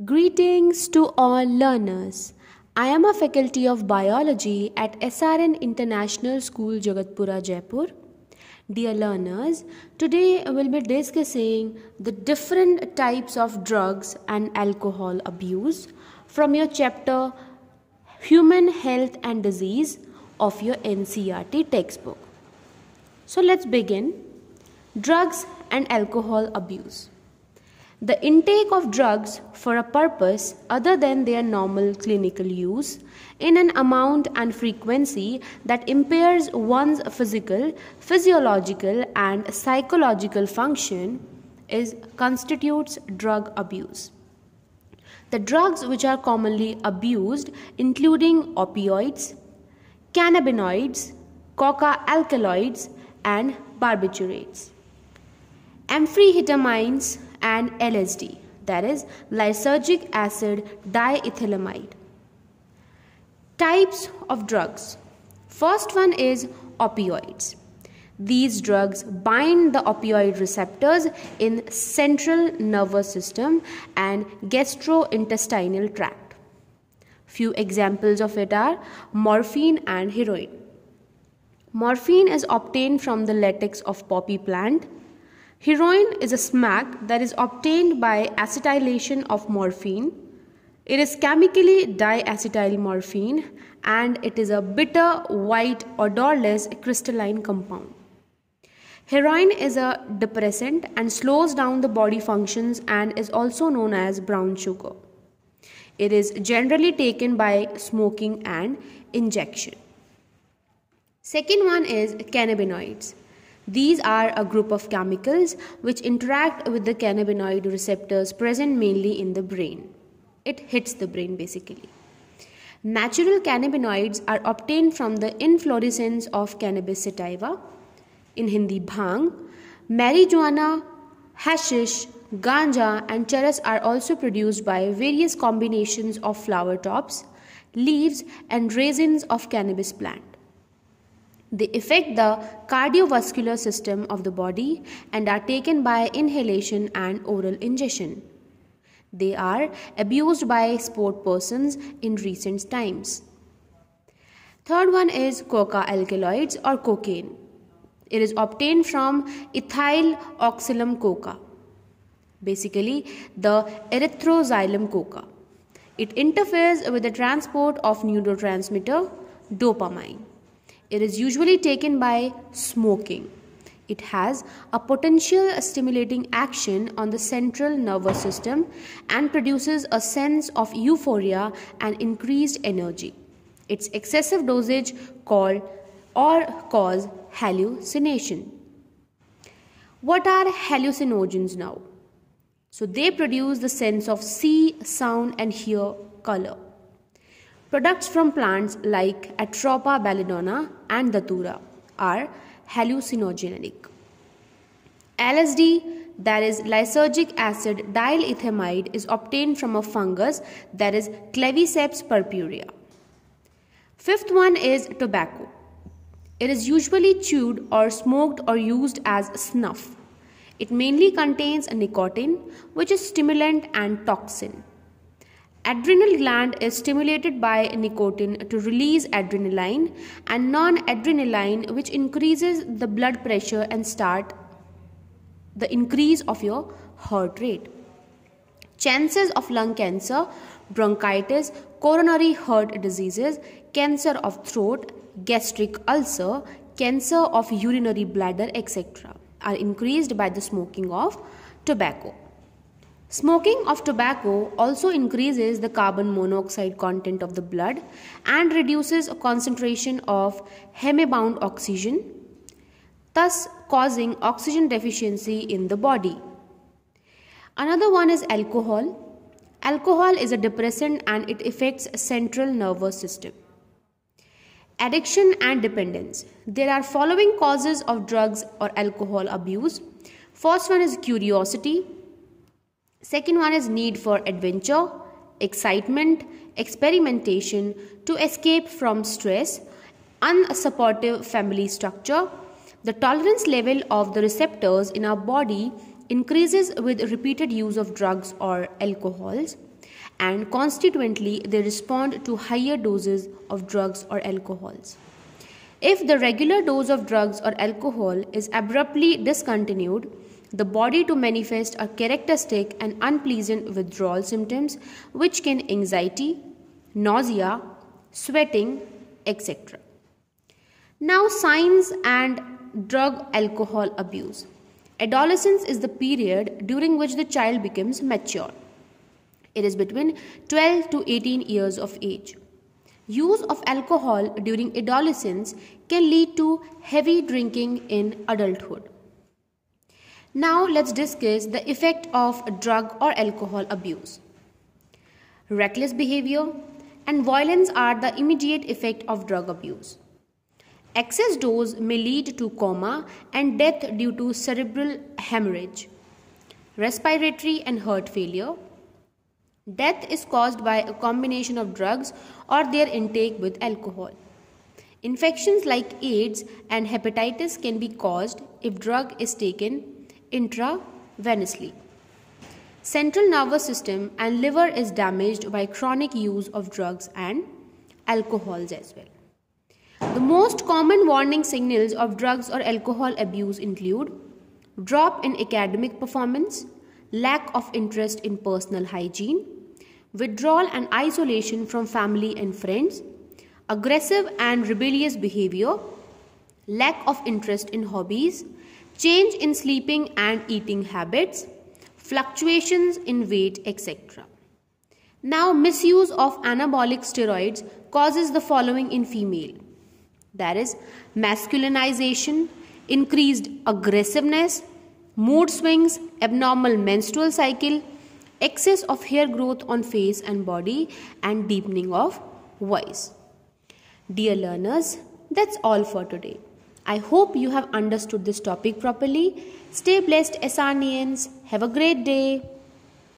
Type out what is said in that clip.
Greetings to all learners. I am a faculty of biology at SRN International School Jagatpura Jaipur. Dear learners, today we'll be discussing the different types of drugs and alcohol abuse from your chapter Human Health and Disease of your NCERT textbook. So let's begin. Drugs and alcohol abuse. The intake of drugs for a purpose other than their normal clinical use in an amount and frequency that impairs one's physical, physiological and psychological function is constitutes drug abuse. The drugs which are commonly abused including opioids, cannabinoids, coca alkaloids and barbiturates. Amphetamines and LSD, that is lysergic acid diethylamide. Types of drugs. First one is opioids. These drugs bind the opioid receptors in central nervous system and gastrointestinal tract. Few examples of it are morphine and heroin. Morphine is obtained from the latex of poppy plant Heroin is a smack that is obtained by acetylation of morphine. It is chemically diacetyl morphine and it is a bitter, white, odorless crystalline compound. Heroin is a depressant and slows down the body functions and is also known as brown sugar. It is generally taken by smoking and injection. Second one is cannabinoids. These are a group of chemicals which interact with the cannabinoid receptors present mainly in the brain. It hits the brain basically. Natural cannabinoids are obtained from the inflorescence of cannabis sativa, in Hindi bhang, marijuana, hashish, ganja and charas are also produced by various combinations of flower tops, leaves and resins of cannabis plant. They affect the cardiovascular system of the body and are taken by inhalation and oral ingestion. They are abused by sport persons in recent times. Third one is coca alkaloids or cocaine. It is obtained from ethyl oxalum coca, basically the erythroxylum coca. It interferes with the transport of neurotransmitter dopamine. It is usually taken by smoking. It has a potential stimulating action on the central nervous system and produces a sense of euphoria and increased energy. Its excessive dosage called or cause hallucination. What are hallucinogens now? So they produce the sense of see, sound and hear color. Products from plants like Atropa belladonna and Datura are hallucinogenic. LSD, that is lysergic acid diethylamide, is obtained from a fungus that is Claviceps purpurea. Fifth one is tobacco. It is usually chewed or smoked or used as snuff. It mainly contains nicotine, which is stimulant and toxin. Adrenal gland is stimulated by nicotine to release adrenaline and noradrenaline which increases the blood pressure and start the increase of your heart rate. Chances of lung cancer, bronchitis, coronary heart diseases, cancer of throat, gastric ulcer, cancer of urinary bladder etc. are increased by the smoking of tobacco. Smoking of tobacco also increases the carbon monoxide content of the blood and reduces a concentration of hemebound oxygen, thus causing oxygen deficiency in the body. Another one is alcohol. Alcohol is a depressant and it affects central nervous system. Addiction and dependence. There are following causes of drugs or alcohol abuse. First one is curiosity, Second one is need for adventure, excitement, experimentation to escape from stress, unsupportive family structure. The tolerance level of the receptors in our body increases with repeated use of drugs or alcohols. and consequently they respond to higher doses of drugs or alcohols. If the regular dose of drugs or alcohol is abruptly discontinued, the body to manifest a characteristic and unpleasant withdrawal symptoms which can anxiety, nausea, sweating, etc. Now signs and drug alcohol abuse. Adolescence is the period during which the child becomes mature. It is between 12 to 18 years of age. Use of alcohol during adolescence can lead to heavy drinking in adulthood. Now let's discuss the effect of drug or alcohol abuse. Reckless behavior and violence are the immediate effect of drug abuse. Excess dose may lead to coma and death due to cerebral hemorrhage, respiratory and heart failure, Death is caused by a combination of drugs or their intake with alcohol. Infections like AIDS and hepatitis can be caused if drug is taken intravenously. Central nervous system and liver is damaged by chronic use of drugs and alcohols as well. The most common warning signals of drugs or alcohol abuse include drop in academic performance, lack of interest in personal hygiene, withdrawal and isolation from family and friends, aggressive and rebellious behavior, lack of interest in hobbies, change in sleeping and eating habits, fluctuations in weight, etc. Now, misuse of anabolic steroids causes the following in female that is, masculinization, increased aggressiveness, mood swings, abnormal menstrual cycle, excess of hair growth on face and body, and deepening of voice. Dear learners, that's all for today. I hope you have understood this topic properly. Stay blessed, SRNians. Have a great day.